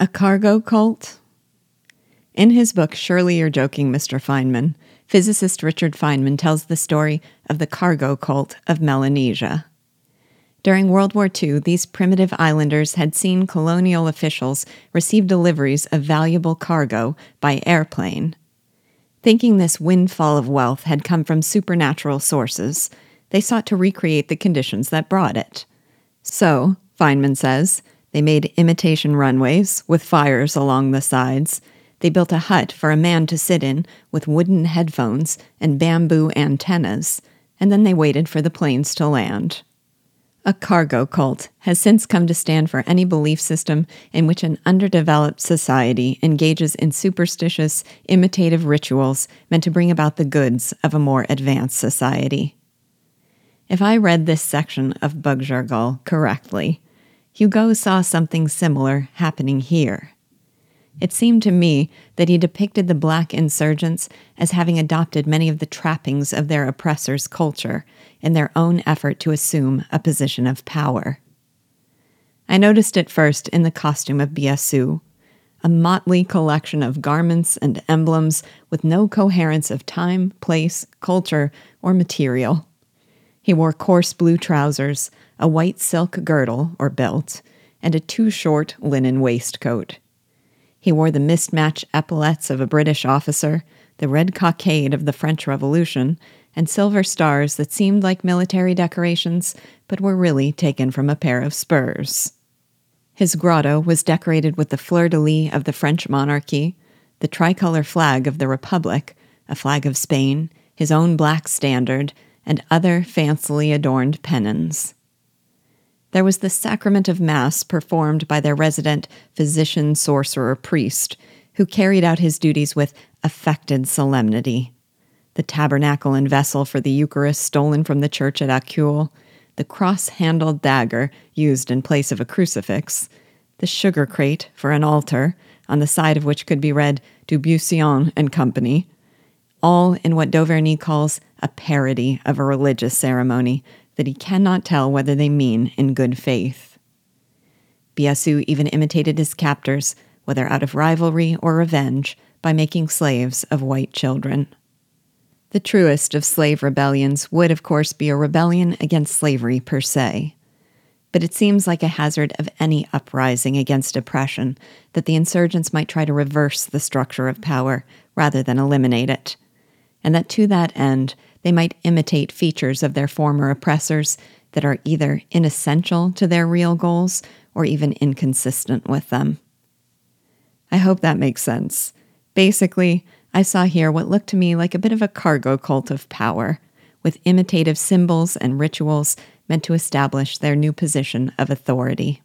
A cargo cult? In his book, Surely You're Joking, Mr. Feynman, physicist Richard Feynman tells the story of the cargo cult of Melanesia. During World War II, these primitive islanders had seen colonial officials receive deliveries of valuable cargo by airplane. Thinking this windfall of wealth had come from supernatural sources, they sought to recreate the conditions that brought it. So, Feynman says, they made imitation runways with fires along the sides. They built a hut for a man to sit in with wooden headphones and bamboo antennas, and then they waited for the planes to land. A cargo cult has since come to stand for any belief system in which an underdeveloped society engages in superstitious, imitative rituals meant to bring about the goods of a more advanced society. If I read this section of Bug correctly, Hugo saw something similar happening here. It seemed to me that he depicted the black insurgents as having adopted many of the trappings of their oppressors' culture in their own effort to assume a position of power. I noticed it first in the costume of Biassou, a motley collection of garments and emblems with no coherence of time, place, culture, or material. He wore coarse blue trousers, a white silk girdle or belt, and a too short linen waistcoat. He wore the mismatched epaulets of a British officer, the red cockade of the French Revolution, and silver stars that seemed like military decorations but were really taken from a pair of spurs. His grotto was decorated with the fleur de lis of the French monarchy, the tricolor flag of the Republic, a flag of Spain, his own black standard, and other fancily adorned pennons there was the sacrament of Mass performed by their resident physician, sorcerer, priest, who carried out his duties with affected solemnity. The tabernacle and vessel for the Eucharist stolen from the church at Acul, the cross handled dagger used in place of a crucifix, the sugar crate for an altar, on the side of which could be read Dubuisson and Company, all in what D'Auverney calls a parody of a religious ceremony that he cannot tell whether they mean in good faith. Biassou even imitated his captors, whether out of rivalry or revenge, by making slaves of white children. The truest of slave rebellions would, of course, be a rebellion against slavery per se. But it seems like a hazard of any uprising against oppression that the insurgents might try to reverse the structure of power rather than eliminate it, and that to that end they might imitate features of their former oppressors that are either inessential to their real goals or even inconsistent with them. I hope that makes sense. Basically, I saw here what looked to me like a bit of a cargo cult of power, with imitative symbols and rituals meant to establish their new position of authority.